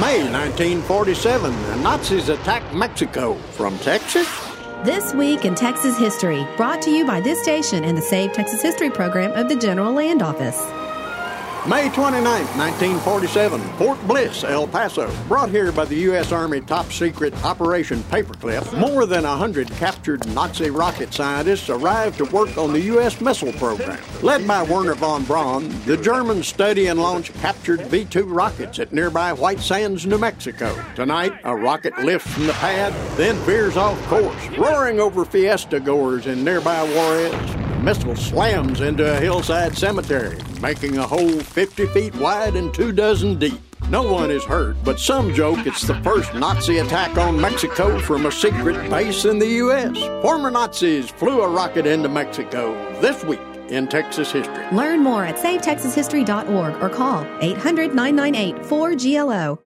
May 1947, the Nazis attacked Mexico from Texas. This Week in Texas History, brought to you by this station and the Save Texas History program of the General Land Office. May 29, 1947, Fort Bliss, El Paso. Brought here by the U.S. Army top secret Operation Paperclip, more than 100 captured Nazi rocket scientists arrived to work on the U.S. missile program. Led by Wernher von Braun, the Germans study and launch captured V 2 rockets at nearby White Sands, New Mexico. Tonight, a rocket lifts from the pad, then veers off course, roaring over fiesta goers in nearby Juarez missile slams into a hillside cemetery, making a hole 50 feet wide and two dozen deep. No one is hurt, but some joke it's the first Nazi attack on Mexico from a secret base in the U.S. Former Nazis flew a rocket into Mexico this week in Texas history. Learn more at savetexashistory.org or call 800 998 4GLO.